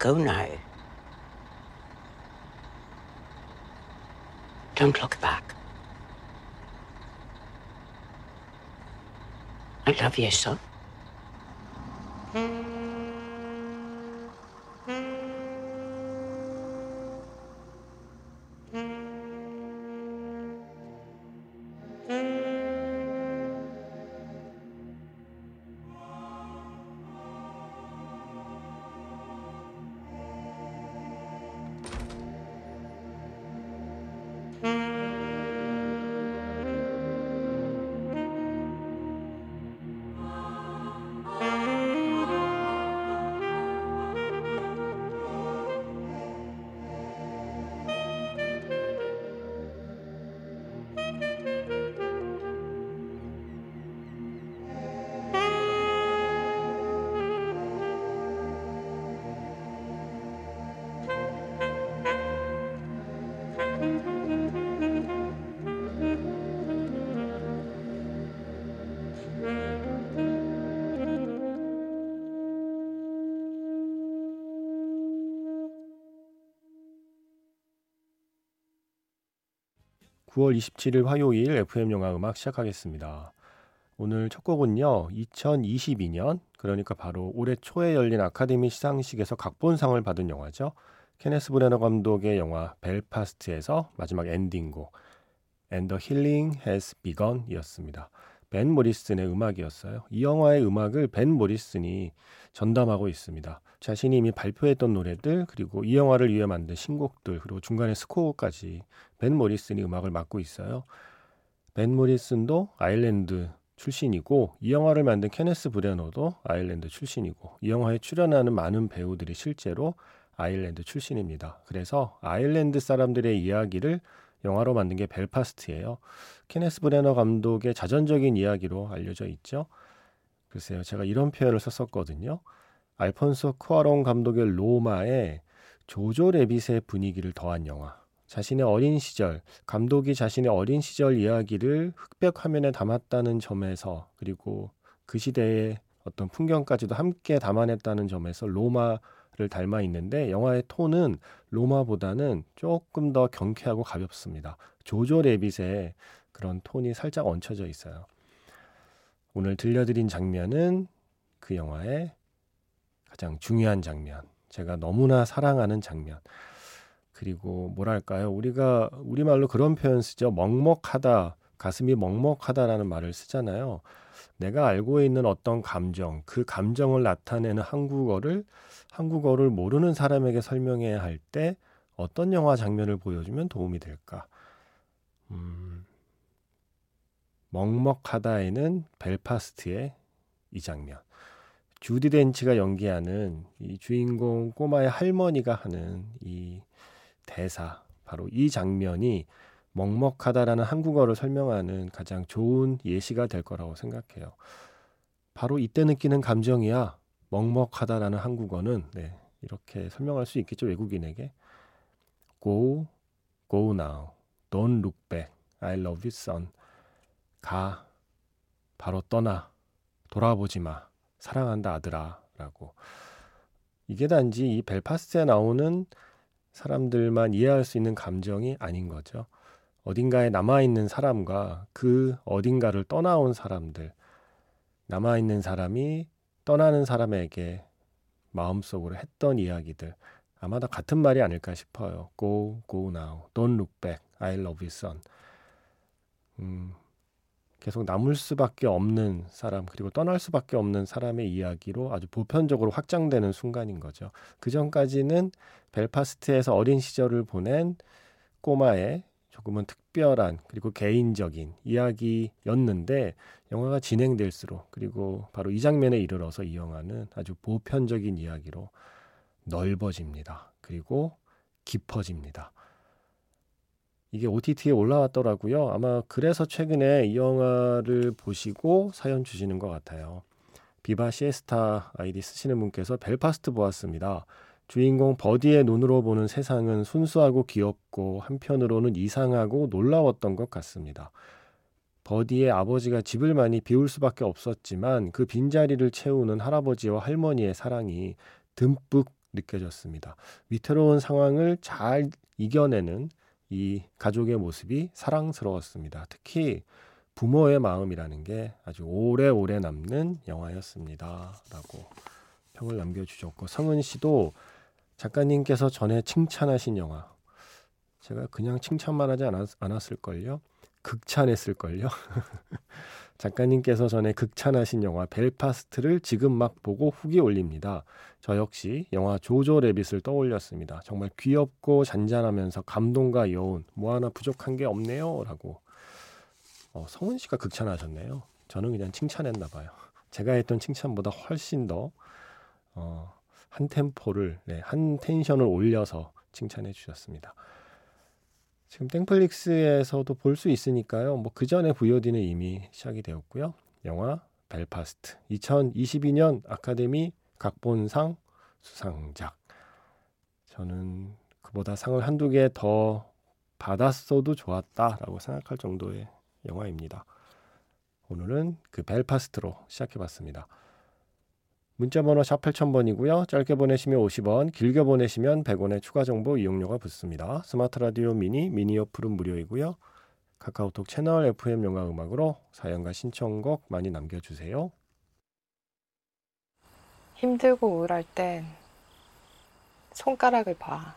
Go. Now. Don't look back. I love you, son. (9월 27일) 화요일 FM 영화 음악 시작하겠습니다. 오늘 첫 곡은요. 2022년 그러니까 바로 올해 초에 열린 아카데미 시상식에서 각본상을 받은 영화죠. 케네스 브레너 감독의 영화 벨파스트에서 마지막 엔딩곡 And the Healing Has Begun이었습니다. 벤 모리슨의 음악이었어요. 이 영화의 음악을 벤 모리슨이 전담하고 있습니다. 자신이 이미 발표했던 노래들 그리고 이 영화를 위해 만든 신곡들 그리고 중간에 스코어까지 벤 모리슨이 음악을 맡고 있어요. 벤 모리슨도 아일랜드 출신이고 이 영화를 만든 케네스 브레너도 아일랜드 출신이고 이 영화에 출연하는 많은 배우들이 실제로 아일랜드 출신입니다. 그래서 아일랜드 사람들의 이야기를 영화로 만든 게 벨파스트예요. 케네스 브레너 감독의 자전적인 이야기로 알려져 있죠. 글쎄요, 제가 이런 표현을 썼었거든요. 알폰소 쿠아롱 감독의 로마에 조조 레빗의 분위기를 더한 영화. 자신의 어린 시절, 감독이 자신의 어린 시절 이야기를 흑백 화면에 담았다는 점에서 그리고 그 시대의 어떤 풍경까지도 함께 담아냈다는 점에서 로마를 닮아 있는데 영화의 톤은 로마보다는 조금 더 경쾌하고 가볍습니다. 조조 레빗의 그런 톤이 살짝 얹혀져 있어요. 오늘 들려드린 장면은 그 영화의 가장 중요한 장면. 제가 너무나 사랑하는 장면. 그리고 뭐랄까요? 우리가 우리말로 그런 표현 쓰죠. 먹먹하다. 가슴이 먹먹하다라는 말을 쓰잖아요. 내가 알고 있는 어떤 감정, 그 감정을 나타내는 한국어를 한국어를 모르는 사람에게 설명해야 할 때 어떤 영화 장면을 보여주면 도움이 될까? 음, 먹먹하다에는 벨파스트의 이 장면. 주디 덴치가 연기하는 이 주인공 꼬마의 할머니가 하는 이 대사, 바로 이 장면이 먹먹하다라는 한국어를 설명하는 가장 좋은 예시가 될 거라고 생각해요. 바로 이때 느끼는 감정이야 먹먹하다라는 한국어는 네, 이렇게 설명할 수 있겠죠 외국인에게 Go, go now, don't look back, I love you son. 가, 바로 떠나, 돌아보지 마, 사랑한다 아들아 라고 이게 단지 이 벨파스트에 나오는 사람들만 이해할 수 있는 감정이 아닌 거죠. 어딘가에 남아있는 사람과 그 어딘가를 떠나온 사람들, 남아있는 사람이 떠나는 사람에게 마음속으로 했던 이야기들, 아마 다 같은 말이 아닐까 싶어요. Go, go now. Don't look back. I love you, son. 음, 계속 남을 수밖에 없는 사람 그리고 떠날 수밖에 없는 사람의 이야기로 아주 보편적으로 확장되는 순간인 거죠. 그 전까지는 벨파스트에서 어린 시절을 보낸 꼬마의 조금은 특별한 그리고 개인적인 이야기였는데 영화가 진행될수록 그리고 바로 이 장면에 이르러서 이 영화는 아주 보편적인 이야기로 넓어집니다. 그리고 깊어집니다. 이게 OTT에 올라왔더라고요. 아마 그래서 최근에 이 영화를 보시고 사연 주시는 것 같아요. 비바 시에스타 아이디 쓰시는 분께서 벨파스트 보았습니다. 주인공 버디의 눈으로 보는 세상은 순수하고 귀엽고 한편으로는 이상하고 놀라웠던 것 같습니다. 버디의 아버지가 집을 많이 비울 수밖에 없었지만 그 빈자리를 채우는 할아버지와 할머니의 사랑이 듬뿍 느껴졌습니다. 위태로운 상황을 잘 이겨내는 이 가족의 모습이 사랑스러웠습니다. 특히 부모의 마음이라는 게 아주 오래오래 남는 영화였습니다. 라고 평을 남겨주셨고 성은 씨도 작가님께서 전에 칭찬하신 영화 제가 그냥 칭찬만 하지 않았, 않았 을걸요? 극찬했을걸요? 작가님께서 전에 극찬하신 영화 벨파스트를 지금 막 보고 후기 올립니다. 저 역시 영화 조조 레빗을 떠올렸습니다. 정말 귀엽고 잔잔하면서 감동과 여운 뭐 하나 부족한 게 없네요. 라고 어, 성은 씨가 극찬하셨네요. 저는 그냥 칭찬했나 봐요. 제가 했던 칭찬보다 훨씬 더 어, 한 템포를 네, 한 텐션을 올려서 칭찬해 주셨습니다. 지금 땡플릭스에서도 볼 수 있으니까요. 뭐 그 전에 VOD는 이미 시작이 되었고요. 영화 벨파스트 2022년 아카데미 각본상 수상작. 저는 그보다 상을 한두 개 더 받았어도 좋았다라고 생각할 정도의 영화입니다. 오늘은 그 벨파스트로 시작해 봤습니다. 문자번호 샵 8000번이고요. 짧게 보내시면 50원, 길게 보내시면 100원의 추가 정보 이용료가 붙습니다. 스마트 라디오 미니, 미니 어플은 무료이고요. 카카오톡 채널 FM 영화 음악으로 사연과 신청곡 많이 남겨주세요. 힘들고 우울할 땐 손가락을 봐.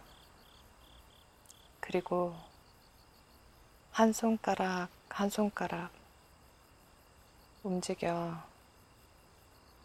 그리고 한 손가락, 한 손가락 움직여.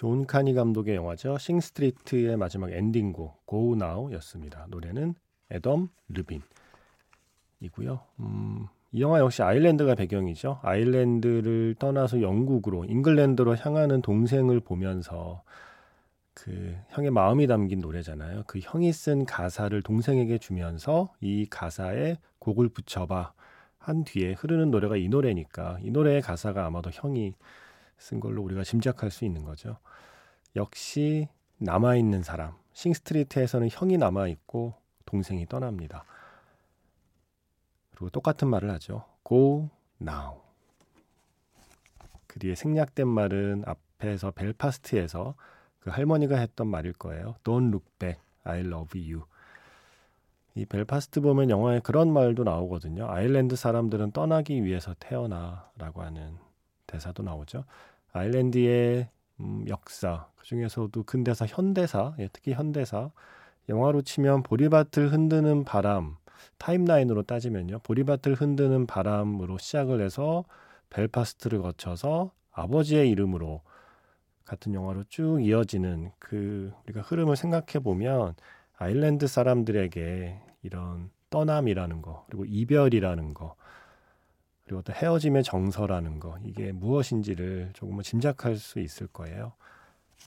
존 카니 감독의 영화죠. Sing Street의 마지막 엔딩곡 Go Now였습니다. 노래는 애덤 르빈이고요. 음, 이 영화 역시 아일랜드가 배경이죠. 아일랜드를 떠나서 영국으로 잉글랜드로 향하는 동생을 보면서 그 형의 마음이 담긴 노래잖아요. 그 형이 쓴 가사를 동생에게 주면서 이 가사에 곡을 붙여봐 한 뒤에 흐르는 노래가 이 노래니까 이 노래의 가사가 아마도 형이 쓴 걸로 우리가 짐작할 수 있는 거죠. 역시 남아있는 사람. 싱스트리트에서는 형이 남아있고 동생이 떠납니다. 그리고 똑같은 말을 하죠. Go now. 그 뒤에 생략된 말은 앞에서 벨파스트에서 그 할머니가 했던 말일 거예요. Don't look back. I love you. 이 벨파스트 보면 영화에 그런 말도 나오거든요. 아일랜드 사람들은 떠나기 위해서 태어나라고 하는 대사도 나오죠. 아일랜드의 음, 역사, 그 중에서도 근대사, 현대사, 예, 특히 현대사, 영화로 치면 보리밭을 흔드는 바람, 타임라인으로 따지면요. 보리밭을 흔드는 바람으로 시작을 해서 벨파스트를 거쳐서 아버지의 이름으로 같은 영화로 쭉 이어지는 그 우리가 흐름을 생각해 보면 아일랜드 사람들에게 이런 떠남이라는 거 그리고 이별이라는 거 그리고 또 헤어짐의 정서라는 거 이게 무엇인지를 조금은 짐작할 수 있을 거예요.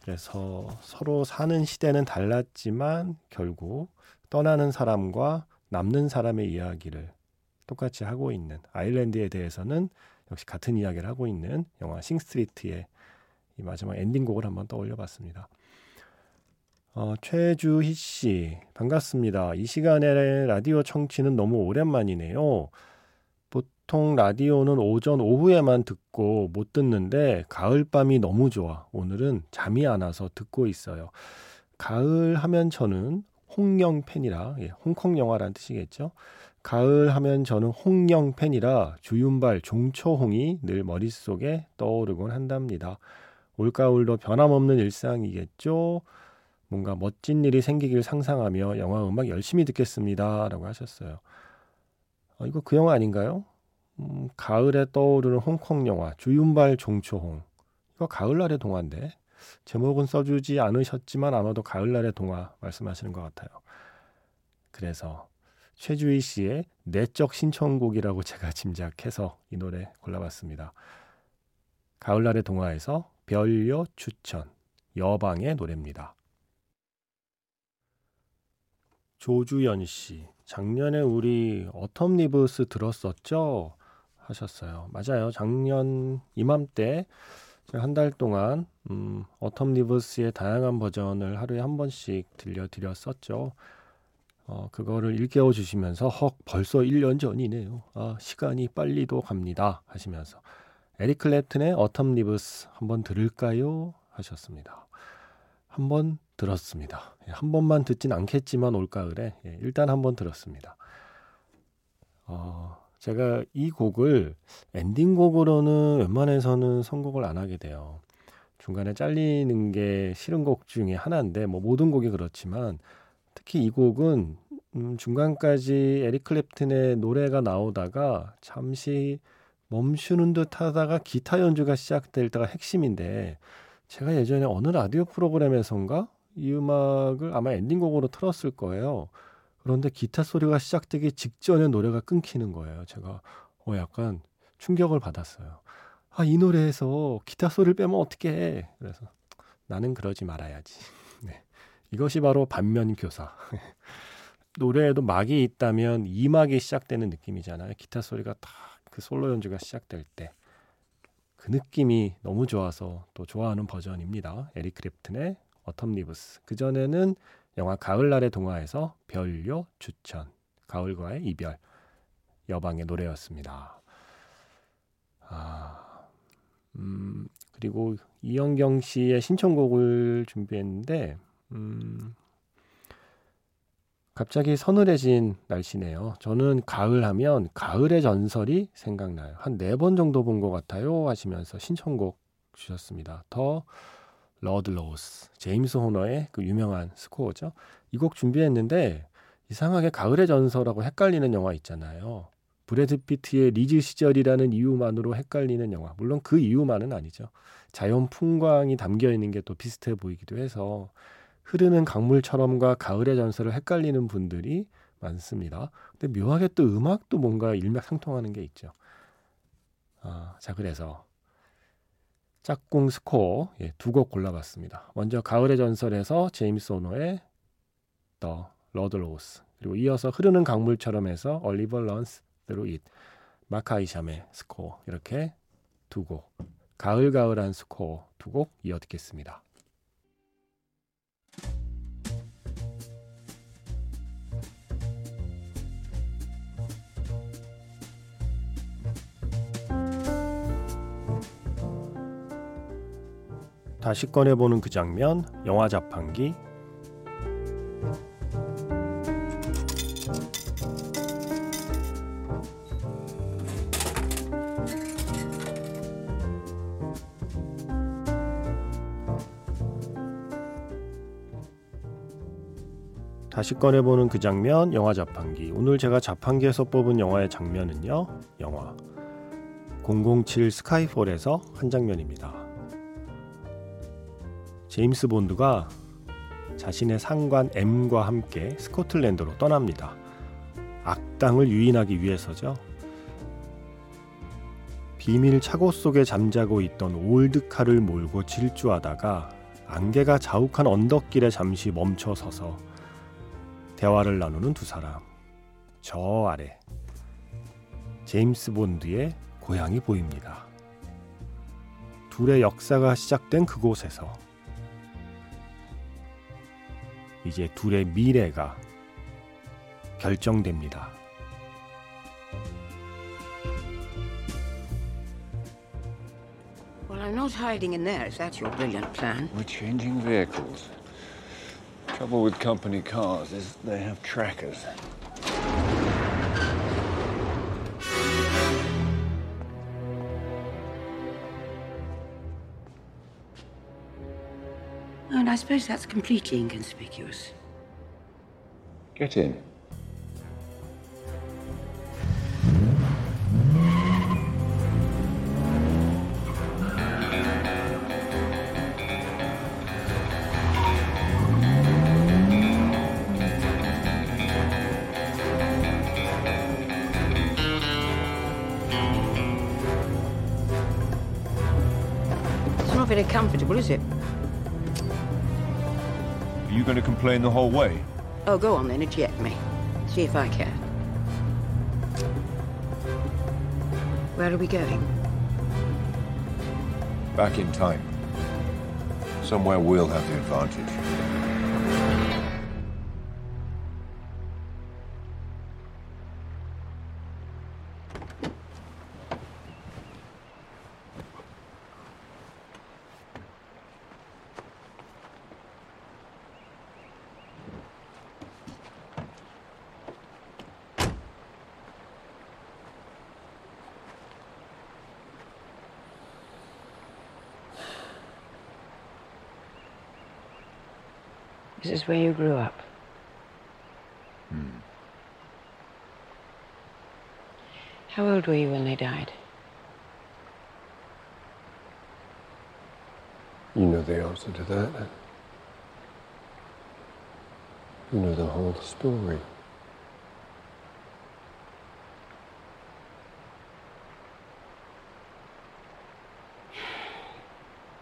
그래서 서로 사는 시대는 달랐지만 결국 떠나는 사람과 남는 사람의 이야기를 똑같이 하고 있는 아일랜드에 대해서는 역시 같은 이야기를 하고 있는 영화 싱스트리트의 이 마지막 엔딩곡을 한번 떠올려 봤습니다. 어, 최주희 씨, 반갑습니다. 이 시간에 라디오 청취는 너무 오랜만이네요. 보통 라디오는 오전, 오후에만 듣고 못 듣는데, 가을밤이 너무 좋아. 오늘은 잠이 안 와서 듣고 있어요. 가을 하면 저는 홍영 팬이라, 예, 홍콩 영화란 뜻이겠죠? 가을 하면 저는 홍영 팬이라 주윤발, 종초홍이 늘 머릿속에 떠오르곤 한답니다. 올가을도 변함없는 일상이겠죠? 뭔가 멋진 일이 생기길 상상하며 영화 음악 열심히 듣겠습니다. 라고 하셨어요. 어, 이거 그 영화 아닌가요? 음, 가을에 떠오르는 홍콩 영화 주윤발 종초홍. 이거 가을날의 동화인데 제목은 써주지 않으셨지만 아마도 가을날의 동화 말씀하시는 것 같아요. 그래서 최주희 씨의 내적 신청곡이라고 제가 짐작해서 이 노래 골라봤습니다. 가을날의 동화에서 별요 추천 여방의 노래입니다. 조주연 씨, 작년에 우리 Autumn Leaves 들었었죠? 하셨어요. 맞아요. 작년 이맘때 제가 한 달 동안 음, Autumn Leaves의 다양한 버전을 하루에 한 번씩 들려드렸었죠. 어, 그거를 일깨워 주시면서 헉 벌써 1년 전이네요. 아, 시간이 빨리도 갑니다 하시면서 에릭 클랩튼의 Autumn Leaves 한번 들을까요? 하셨습니다. 한번 들었습니다. 예, 한 번만 듣진 않겠지만 올가을에 예, 일단 한번 들었습니다. 어, 제가 이 곡을 엔딩곡으로는 웬만해서는 선곡을 안 하게 돼요. 중간에 잘리는 게 싫은 곡 중에 하나인데 뭐 모든 곡이 그렇지만 특히 이 곡은 음, 중간까지 에릭 클랩튼의 노래가 나오다가 잠시 멈추는 듯 하다가 기타 연주가 시작될 때가 핵심인데 제가 예전에 어느 라디오 프로그램에선가 이 음악을 아마 엔딩곡으로 틀었을 거예요. 그런데 기타 소리가 시작되기 직전에 노래가 끊기는 거예요. 제가 어 약간 충격을 받았어요. 아, 이 노래에서 기타 소리를 빼면 어떻게 해? 그래서 나는 그러지 말아야지. 네. 이것이 바로 반면 교사. 노래에도 막이 있다면 이 막이 시작되는 느낌이잖아요. 기타 소리가 딱 그 솔로 연주가 시작될 때. 그 느낌이 너무 좋아서 또 좋아하는 버전입니다. 에릭 클랩튼의 Autumn Leaves. 그전에는 영화 가을날의 동화에서 별료추천. 가을과의 이별. 여방의 노래였습니다. 아, 음, 그리고 이영경 씨의 신청곡을 준비했는데, 음, 갑자기 서늘해진 날씨네요. 저는 가을 하면 가을의 전설이 생각나요. 한 네 번 정도 본 것 같아요. 하시면서 신청곡 주셨습니다. The Ludlows 제임스 호너의 그 유명한 스코어죠. 이 곡 준비했는데 이상하게 가을의 전설하고 헷갈리는 영화 있잖아요. 브래드 피트의 리즈 시절이라는 이유만으로 헷갈리는 영화. 물론 그 이유만은 아니죠. 자연 풍광이 담겨 있는 게 또 비슷해 보이기도 해서 흐르는 강물처럼과 가을의 전설을 헷갈리는 분들이 많습니다. 근데 묘하게 또 음악도 뭔가 일맥상통하는 게 있죠. 아, 자, 그래서 짝꿍 스코어 예, 두곡 골라봤습니다. 먼저 가을의 전설에서 제임스 호너의 The Ludlows 그리고 이어서 흐르는 강물처럼에서 A River Runs Through It 마크 아이샴의 스코어 이렇게 두 곡 가을가을한 스코어 두 곡 이어 듣겠습니다. 다시 꺼내보는 그 장면, 영화 자판기. 다시 꺼내보는 그 장면, 영화 자판기. 오늘 제가 자판기에서 뽑은 영화의 장면은요, 영화 007 스카이폴에서 한 장면입니다. 제임스 본드가 자신의 상관 M과 함께 스코틀랜드로 떠납니다. 악당을 유인하기 위해서죠. 비밀 차고 속에 잠자고 있던 올드카를 몰고 질주하다가 안개가 자욱한 언덕길에 잠시 멈춰 서서 대화를 나누는 두 사람. 저 아래 제임스 본드의 고향이 보입니다. 둘의 역사가 시작된 그곳에서 이제 둘의 미래가 결정됩니다. Well, I'm not hiding in there if that's your brilliant plan. We're changing vehicles. Trouble with company cars is they have trackers. I suppose that's completely inconspicuous. Get in. It's not very comfortable, is it? You going to complain the whole way? Oh, go on then, eject me. See if I can. Where are we going? Back in time. Somewhere we'll have the advantage. Is where you grew up. Hmm. How old were you when they died? You know the answer to that. You know the whole story.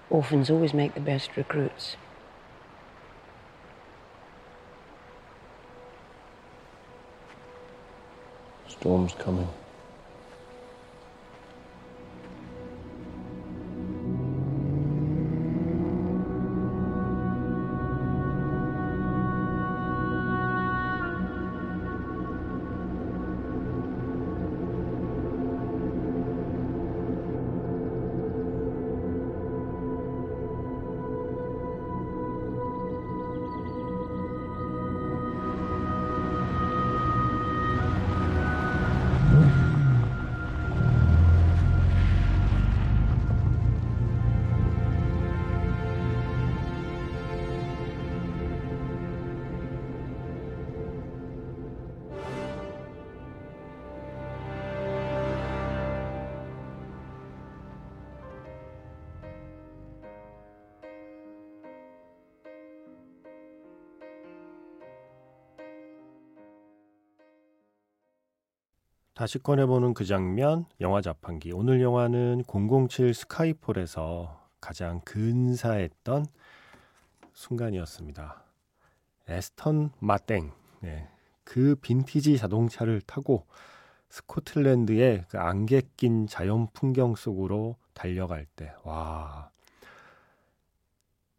Orphans always make the best recruits. Storm's coming. 다시 꺼내보는 그 장면, 영화 자판기. 오늘 영화는 007 스카이폴에서 가장 근사했던 순간이었습니다. 에스턴 마땡, 네. 그 빈티지 자동차를 타고 스코틀랜드의 그 안개 낀 자연 풍경 속으로 달려갈 때, 와,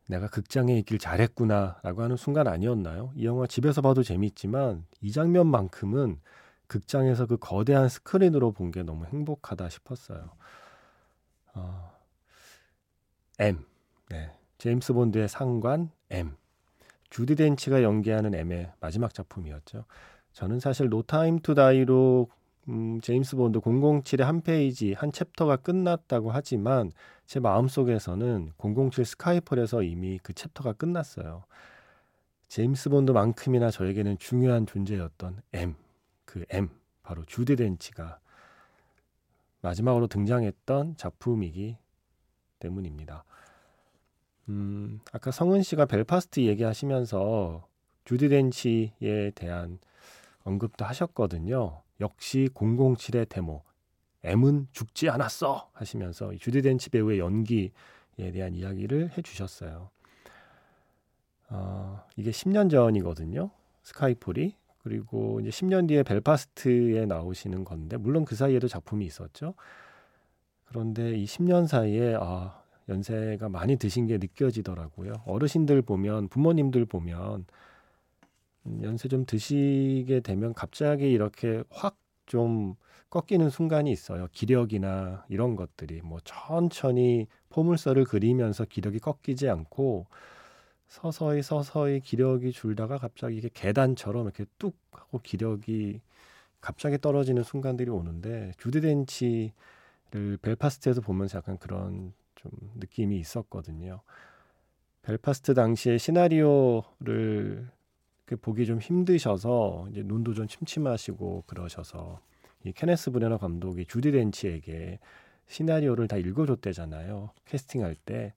내가 극장에 있길 잘했구나 라고 하는 순간 아니었나요? 이 영화 집에서 봐도 재밌지만 이 장면만큼은 극장에서 그 거대한 스크린으로 본 게 너무 행복하다 싶었어요. 어, M, 네, 제임스 본드의 상관 M, 주디 덴치가 연기하는 M의 마지막 작품이었죠. 저는 사실 No Time to Die로 음, 제임스 본드 007의 한 페이지, 한 챕터가 끝났다고 하지만 제 마음속에서는 007 Skyfall에서 이미 그 챕터가 끝났어요. 제임스 본드만큼이나 저에게는 중요한 존재였던 M, 그 M, 바로 주디 덴치가 마지막으로 등장했던 작품이기 때문입니다. 음, 아까 성은 씨가 벨파스트 얘기하시면서 주디 덴치에 대한 언급도 하셨거든요. 역시 007의 데모 M은 죽지 않았어 하시면서 주디 덴치 배우의 연기에 대한 이야기를 해주셨어요. 어, 이게 10년 전이거든요. 스카이폴이 그리고 이제 10년 뒤에 벨파스트에 나오시는 건데 물론 그 사이에도 작품이 있었죠. 그런데 이 10년 사이에 아, 연세가 많이 드신 게 느껴지더라고요. 어르신들 보면 부모님들 보면 음, 연세 좀 드시게 되면 갑자기 이렇게 확 좀 꺾이는 순간이 있어요. 기력이나 이런 것들이 뭐 천천히 포물선을 그리면서 기력이 꺾이지 않고 서서히 서서히 기력이 줄다가 갑자기 이게 계단처럼 이렇게 뚝 하고 기력이 갑자기 떨어지는 순간들이 오는데 주디 덴치를 벨파스트에서 보면서 약간 그런 좀 느낌이 있었거든요. 벨파스트 당시에 시나리오를 보기 좀 힘드셔서 이제 눈도 좀 침침하시고 그러셔서 이 케네스 브레너 감독이 주디 덴치에게 시나리오를 다 읽어줬대잖아요. 캐스팅할 때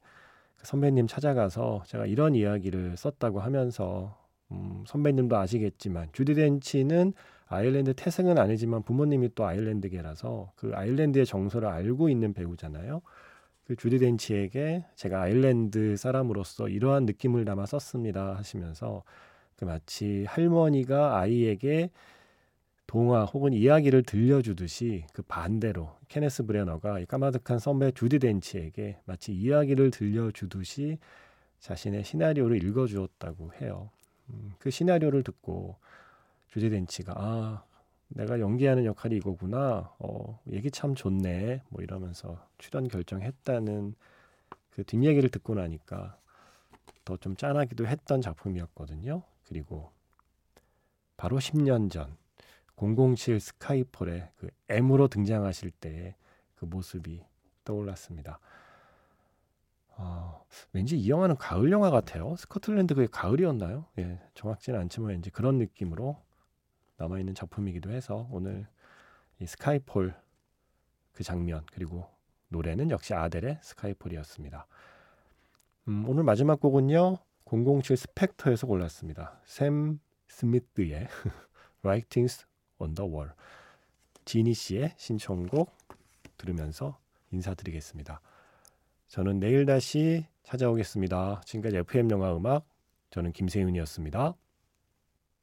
선배님 찾아가서 제가 이런 이야기를 썼다고 하면서 음, 선배님도 아시겠지만 주디 덴치는 아일랜드 태생은 아니지만 부모님이 또 아일랜드계라서 그 아일랜드의 정서를 알고 있는 배우잖아요. 그 주디 덴치에게 제가 아일랜드 사람으로서 이러한 느낌을 담아 썼습니다 하시면서 그 마치 할머니가 아이에게 동화 혹은 이야기를 들려주듯이 그 반대로 케네스 브레너가 이 까마득한 선배 주디 덴치에게 마치 이야기를 들려주듯이 자신의 시나리오를 읽어주었다고 해요. 음, 그 시나리오를 듣고 주디 덴치가 아 내가 연기하는 역할이 이거구나. 어, 얘기 참 좋네. 뭐 이러면서 출연 결정했다는 그 뒷얘기를 듣고 나니까 더 좀 짠하기도 했던 작품이었거든요. 그리고 바로 10년 전 007 스카이폴의 그 M으로 등장하실 때의 그 모습이 떠올랐습니다. 어, 왠지 이 영화는 가을 영화 같아요. 스코틀랜드 그게 가을이었나요? 예, 정확지는 않지만 왠지 그런 느낌으로 남아있는 작품이기도 해서 오늘 이 스카이폴 그 장면 그리고 노래는 역시 아델의 스카이폴이었습니다. 음, 오늘 마지막 곡은요 007 스펙터에서 골랐습니다. 샘 스미스의 Writings Wall 지니 씨의 신청곡 들으면서 인사드리겠습니다. 저는 내일 다시 찾아오겠습니다. 지금까지 FM 영화 음악 저는 김세윤이었습니다.